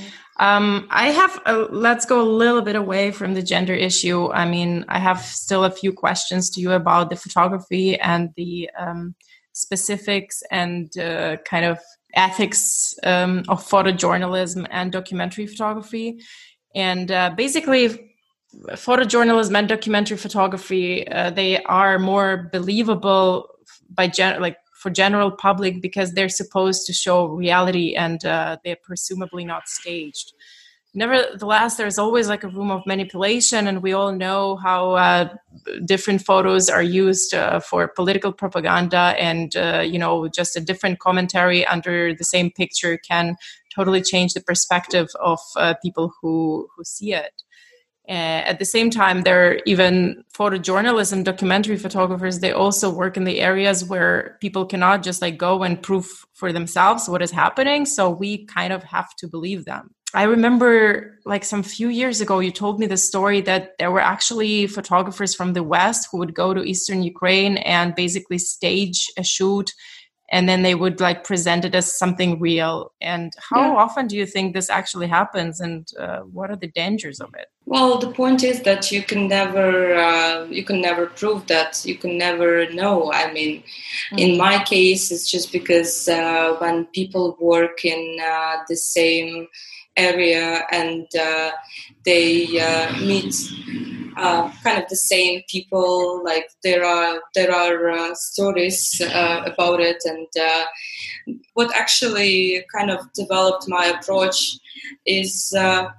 S1: Um, I have, a, let's go a little bit away from the gender issue. I mean, I have still a few questions to you about the photography and the um, specifics and uh, kind of ethics um, of photojournalism and documentary photography. And uh, basically, photojournalism and documentary photography, uh, they are more believable by gen- like for general public because they're supposed to show reality and uh, they're presumably not staged. Nevertheless there's always like a room of manipulation and we all know how uh, different photos are used uh, for political propaganda and uh, you know just a different commentary under the same picture can totally change the perspective of uh, people who who see it uh, at the same time, there are even photojournalism, documentary photographers. They also work in the areas where people cannot just like go and prove for themselves what is happening. So we kind of have to believe them. I remember like some few years ago, you told me the story that there were actually photographers from the West who would go to Eastern Ukraine and basically stage a shoot and then they would like present it as something real and how yeah. often do you think this actually happens and uh, what are the dangers of it
S2: well the point is that you can never uh, you can never prove that you can never know i mean mm-hmm. in my case it's just because uh, when people work in uh, the same area and uh, they uh, meet uh, kind of the same people. Like there are there are uh, stories uh, about it, and uh, what actually kind of developed my approach is uh,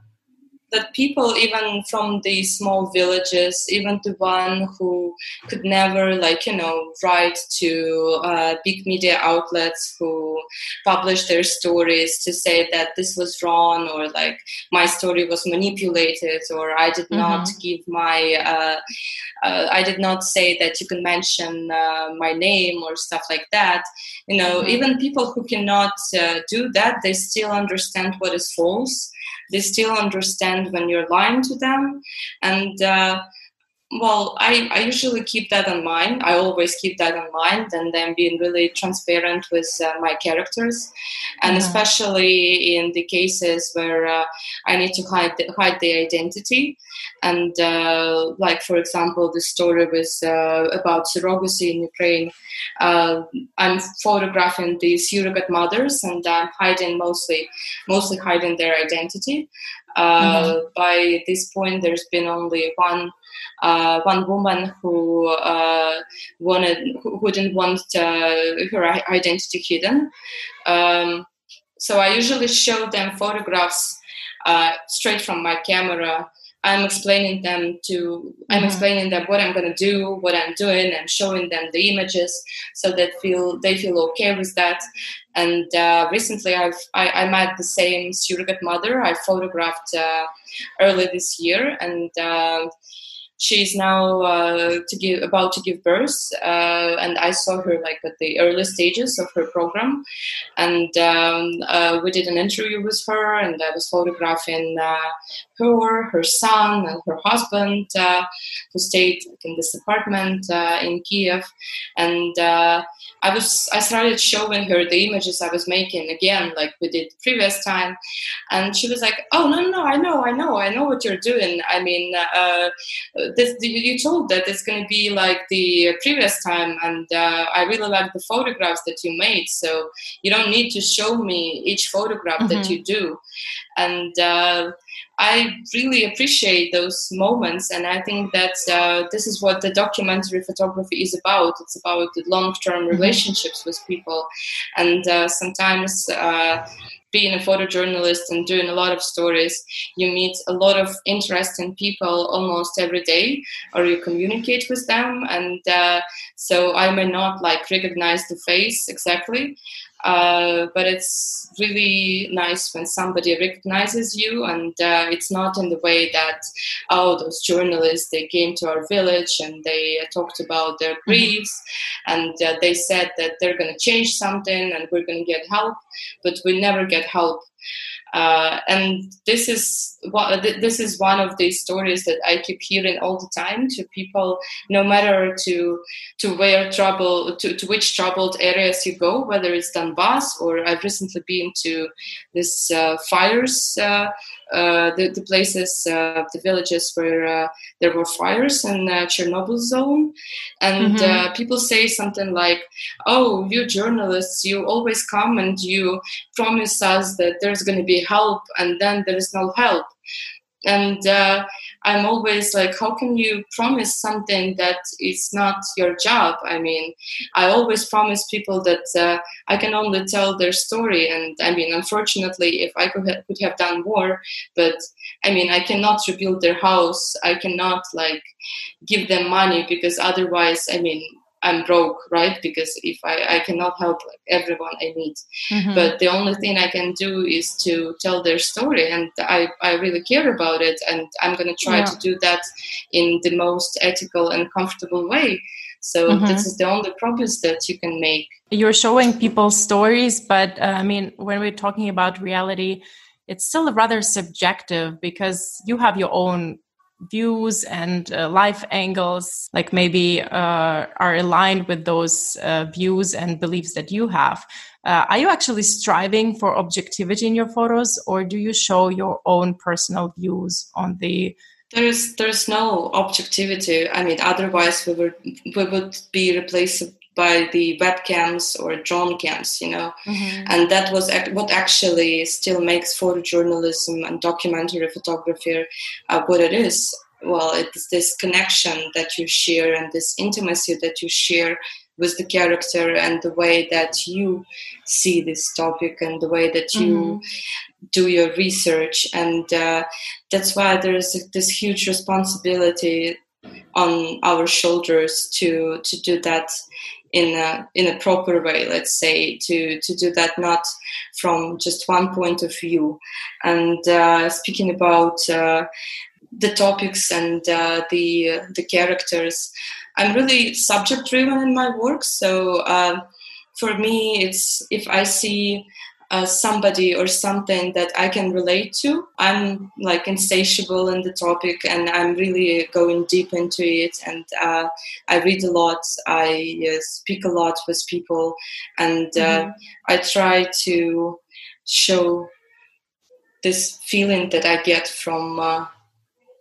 S2: that people, even from the small villages, even the one who could never, like, you know, write to uh, big media outlets who publish their stories to say that this was wrong or like my story was manipulated or I did mm-hmm. not give my, uh, uh, I did not say that you can mention uh, my name or stuff like that. You know, mm-hmm. even people who cannot uh, do that, they still understand what is false. They still understand when you're lying to them. And uh, well, I, I usually keep that in mind. I always keep that in mind and then being really transparent with uh, my characters. And mm-hmm. especially in the cases where uh, I need to hide the, hide the identity. And uh, like, for example, the story was uh, about surrogacy in Ukraine. Uh, I'm photographing the surrogate mothers and I'm hiding mostly, mostly hiding their identity. Uh, mm-hmm. By this point, there's been only one uh, one woman who uh, wanted who didn't want uh, her identity hidden. Um, so I usually show them photographs uh, straight from my camera. I'm explaining them to I'm mm-hmm. explaining them what I'm gonna do, what I'm doing, and showing them the images so that feel they feel okay with that. And uh, recently, I've I, I, met the same surrogate mother I photographed uh, early this year, and uh, she's now uh, to give about to give birth uh, and i saw her like at the early stages of her program. And um, uh, we did an interview with her and i was photographing uh, her her son and her husband uh, who stayed in this apartment uh, in kiev. And I was I started showing her the images I was making again, like we did previous time, and she was like, "Oh no, no, I know, I know, I know what you're doing. I mean, this you told that it's going to be like the previous time, and uh, I really like the photographs that you made. So you don't need to show me each photograph mm-hmm. that you do." And uh, I really appreciate those moments, and I think that uh, this is what the documentary photography is about. It's about the long-term mm-hmm. relationships with people, and uh, sometimes uh, being a photojournalist and doing a lot of stories, you meet a lot of interesting people almost every day, or you communicate with them. And uh, so I may not like recognize the face exactly, uh, but it's really nice when somebody recognizes you, and uh, it's not in the way that oh, those journalists they came to our village and they uh, talked about their mm-hmm. griefs, and uh, they said that they're going to change something and we're going to get help, but we never get help. Uh, and this is what this is one of the stories that I keep hearing all the time to people, no matter to to where trouble to, to which troubled areas you go, whether it's Donbass or I've recently been to this uh, fires uh, uh, the, the, places, uh, the villages where uh, there were fires in Chernobyl zone, and mm-hmm. people say something like, "Oh, you journalists, you always come and you promise us that there's going to be help, and then there is no help." and uh, i'm always like how can you promise something that is not your job? I mean i always promise people that uh, i can only tell their story. And i mean unfortunately if i could, ha- could have done more but i mean i cannot rebuild their house. I cannot like give them money because otherwise i mean I'm broke, right? Because if I, I cannot help like everyone I meet, mm-hmm. but the only thing I can do is to tell their story, and I, I really care about it, and I'm gonna try yeah. to do that in the most ethical and comfortable way. So mm-hmm. this is the only promise that you can make.
S1: You're showing people stories, but uh, I mean, when we're talking about reality, it's still rather subjective because you have your own views and uh, life angles like maybe uh, are aligned with those uh, views and beliefs that you have. Uh, are you actually striving for objectivity in your photos or do you show your own personal views on the
S2: there's there's no objectivity. I mean otherwise we would we would be replaced by the webcams or drone cams, you know. Mm-hmm. And that was what actually still makes photojournalism and documentary photography uh, what it is. Well, it's this connection that you share and this intimacy that you share with the character and the way that you see this topic and the way that you mm-hmm. do your research and uh, that's why there's this huge responsibility on our shoulders to to do that in a in a proper way let's say to to do that not from just one point of view. And uh, speaking about uh, the topics and uh, the the characters i'm really subject driven in my work. So um, for me it's if i see uh, somebody or something that I can relate to. I'm like insatiable in the topic and I'm really going deep into it. And uh, I read a lot, I uh, speak a lot with people, and uh, mm-hmm. I try to show this feeling that I get from, uh,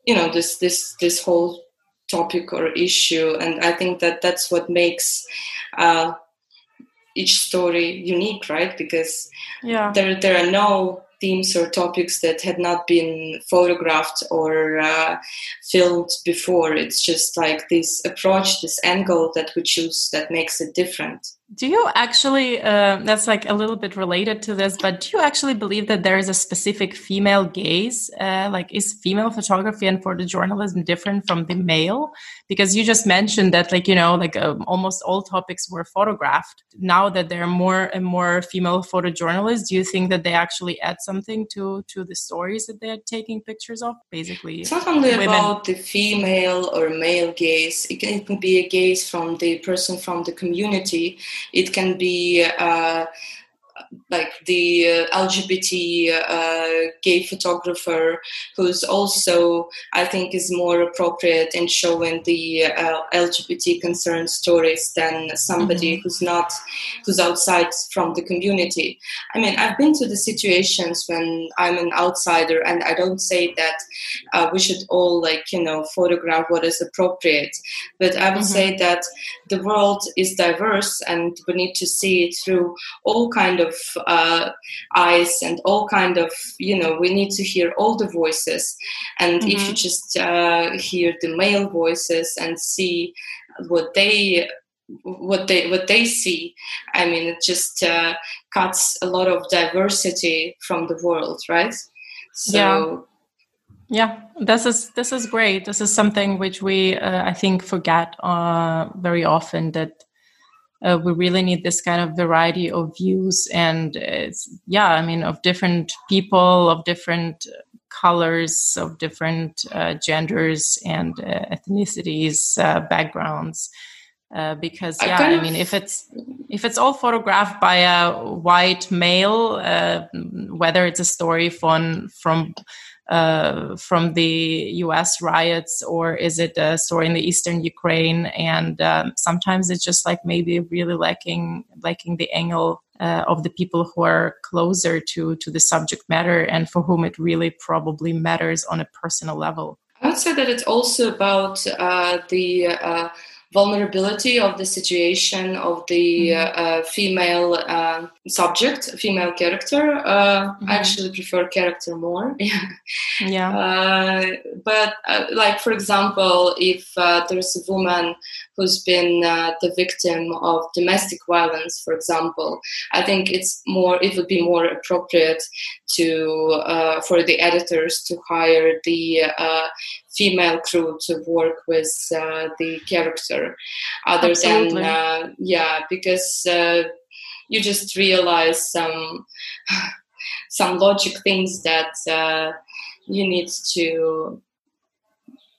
S2: you know, this this this whole topic or issue. And I think that that's what makes uh, each story unique, right? Because yeah. there there are no themes or topics that had not been photographed or uh, filmed before. It's just like this approach, this angle that we choose that makes it different.
S1: Do you actually, uh, that's like a little bit related to this, but do you actually believe that there is a specific female gaze? Uh, like, is female photography and photojournalism different from the male? Because you just mentioned that, like, you know, like um, almost all topics were photographed. Now that there are more and more female photojournalists, do you think that they actually add something to to the stories that they're taking pictures of? Basically,
S2: it's not only women. about the female or male gaze, it can, it can be a gaze from the person from the community it can be uh, like the uh, LGBT uh, gay photographer, who's also, I think, is more appropriate in showing the uh, LGBT concerned stories than somebody mm-hmm. who's not, who's outside from the community. I mean, I've been to the situations when I'm an outsider, and I don't say that uh, we should all, like, you know, photograph what is appropriate, but I would mm-hmm. say that the world is diverse and we need to see it through all kind of uh, eyes and all kind of you know we need to hear all the voices and mm-hmm. if you just uh, hear the male voices and see what they what they what they see i mean it just uh, cuts a lot of diversity from the world right
S1: so yeah. Yeah, this is this is great. This is something which we uh, I think forget uh, very often that uh, we really need this kind of variety of views and yeah i mean of different people of different colors of different uh, genders and uh, ethnicities uh, backgrounds. Uh, because yeah I, I, mean if it's if it's all photographed by a white male uh, whether it's a story from from uh, from the U.S. riots, or is it a story in the eastern Ukraine? And um, sometimes it's just like maybe really lacking lacking the angle uh, of the people who are closer to to the subject matter and for whom it really probably matters on a personal level.
S2: I would say that it's also about uh, the uh, vulnerability of the situation of the mm-hmm. uh, female uh, subject, female character. Uh, mm-hmm. I actually prefer character more. <laughs> yeah. Uh, but uh, like for example, if uh, there's a woman who's been the victim of domestic violence, for example, I think it's more. It would be more appropriate to for the editors to hire the female crew to work with uh, the character other Absolutely. than uh, yeah because uh, you just realize some <sighs> some logic things that uh, you need to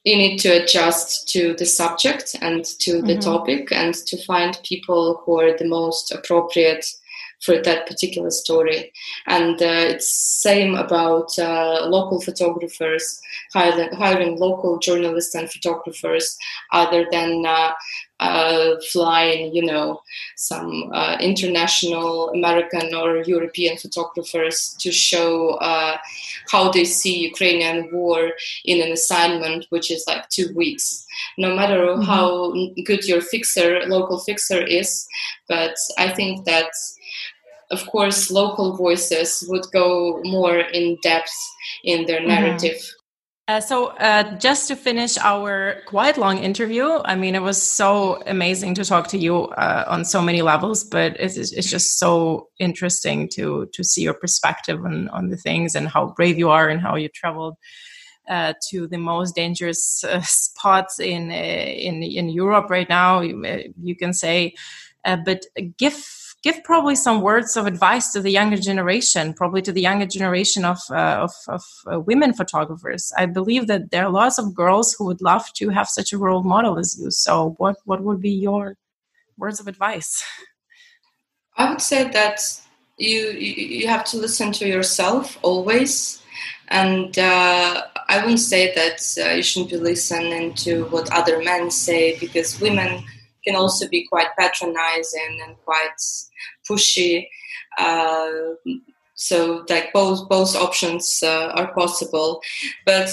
S2: you need to adjust to the subject and to the mm-hmm. topic and to find people who are the most appropriate for that particular story. And uh, it's same about uh, local photographers, hiring, hiring, local journalists and photographers, other than uh, uh flying, you know, some uh, international American or European photographers to show uh, how they see Ukrainian war in an assignment, which is like two weeks. No matter mm-hmm. how good your fixer, local fixer is, but I think that of course, local voices would go more in depth in their mm-hmm. narrative.
S1: Uh, so, uh, just to finish our quite long interview, I mean, it was so amazing to talk to you uh, on so many levels, but it's, it's just so interesting to to see your perspective on on the things and how brave you are and how you traveled uh, to the most dangerous uh, spots in uh, in in Europe right now. You, you can say, but give give probably some words of advice to the younger generation, probably to the younger generation of uh, of, of uh, women photographers. I believe that there are lots of girls who would love to have such a role model as you. So, what what would be your words of advice?
S2: I would say that you you have to listen to yourself always, and uh, I wouldn't say that uh, you shouldn't be listening to what other men say because women can also be quite patronizing and quite pushy. Uh, so like both both options uh, are possible, but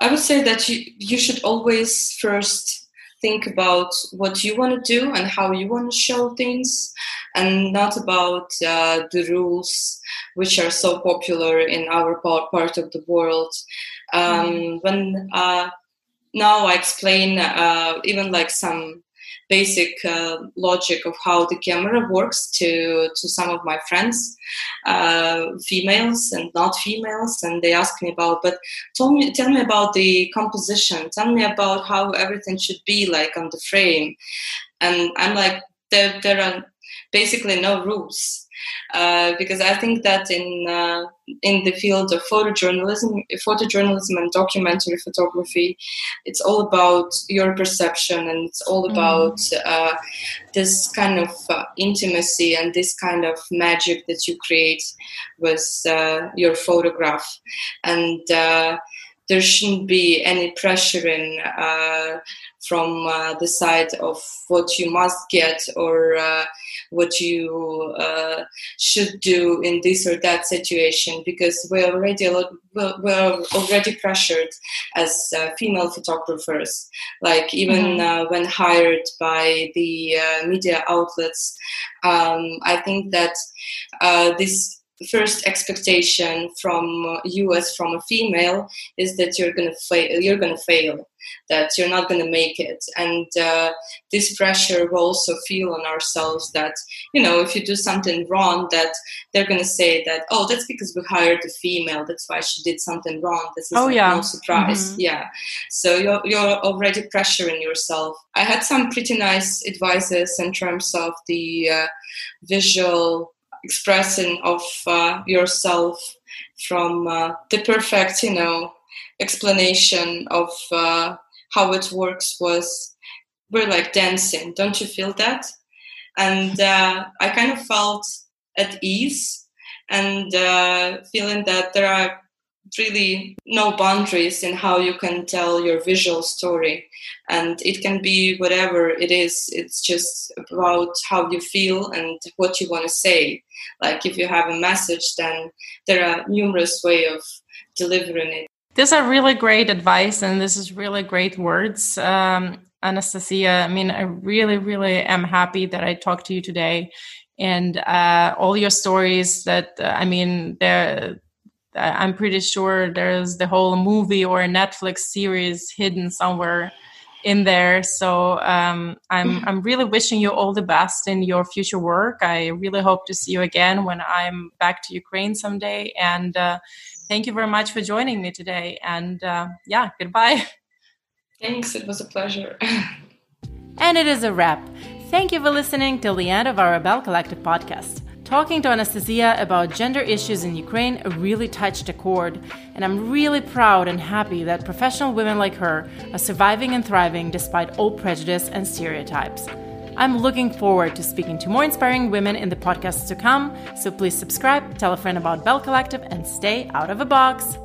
S2: I would say that you you should always first think about what you want to do and how you want to show things, and not about uh, the rules which are so popular in our part, part of the world. Um, mm-hmm. when uh, now I explain uh, even like some basic uh, logic of how the camera works to to some of my friends, uh, females and not females, and they ask me about. But tell me, tell me about the composition. Tell me about how everything should be like on the frame. And I'm like, there there are basically no rules uh, because I think that in uh, in the field of photojournalism, photojournalism and documentary photography, it's all about your perception and it's all mm. about mm. this kind of uh, intimacy and this kind of magic that you create with uh, your photograph and there shouldn't be any pressuring uh, from uh, the side of what you must get or uh, what you uh, should do in this or that situation because we're already a lot, we're already pressured as uh, female photographers like even mm-hmm. Uh, when hired by the media outlets um, i think that this first expectation from you as from a female is that you're gonna fail you're gonna fail that you're not gonna make it. And uh, this pressure we also feel on ourselves that you know if you do something wrong that they're gonna say that oh that's because we hired a female that's why she did something wrong. This is oh, yeah. no surprise. Mm-hmm. yeah. So you're, you're already pressuring yourself. I had some pretty nice advices in terms of the uh, visual expressing of uh, yourself from uh, the perfect, you know, explanation of uh, how it works was we're like dancing. Don't you feel that? And I kind of felt at ease and uh, feeling that there are really no boundaries in how you can tell your visual story. And it can be whatever it is it's just about how you feel and what you want to say. Like if you have a message then there are numerous way of delivering it.
S1: These are really great advice and this is really great words um, anastasia. I mean i really really am happy that i talked to you today. And uh, all your stories that uh, i mean they're I'm pretty sure there's the whole movie or a Netflix series hidden somewhere in there. So um, I'm I'm really wishing you all the best in your future work. I really hope to see you again when I'm back to Ukraine someday. And uh, thank you very much for joining me today. And uh, yeah, goodbye. <laughs>
S2: Thanks. It was a pleasure. <laughs>
S1: and it is a wrap. Thank you for listening till the end of our Rebel Collective podcast. Talking to Anastasia about gender issues in Ukraine really touched a chord, and I'm really proud and happy that professional women like her are surviving and thriving despite all prejudice and stereotypes. I'm looking forward to speaking to more inspiring women in the podcasts to come, so please subscribe, tell a friend about Rebel Collective, and stay out of a box.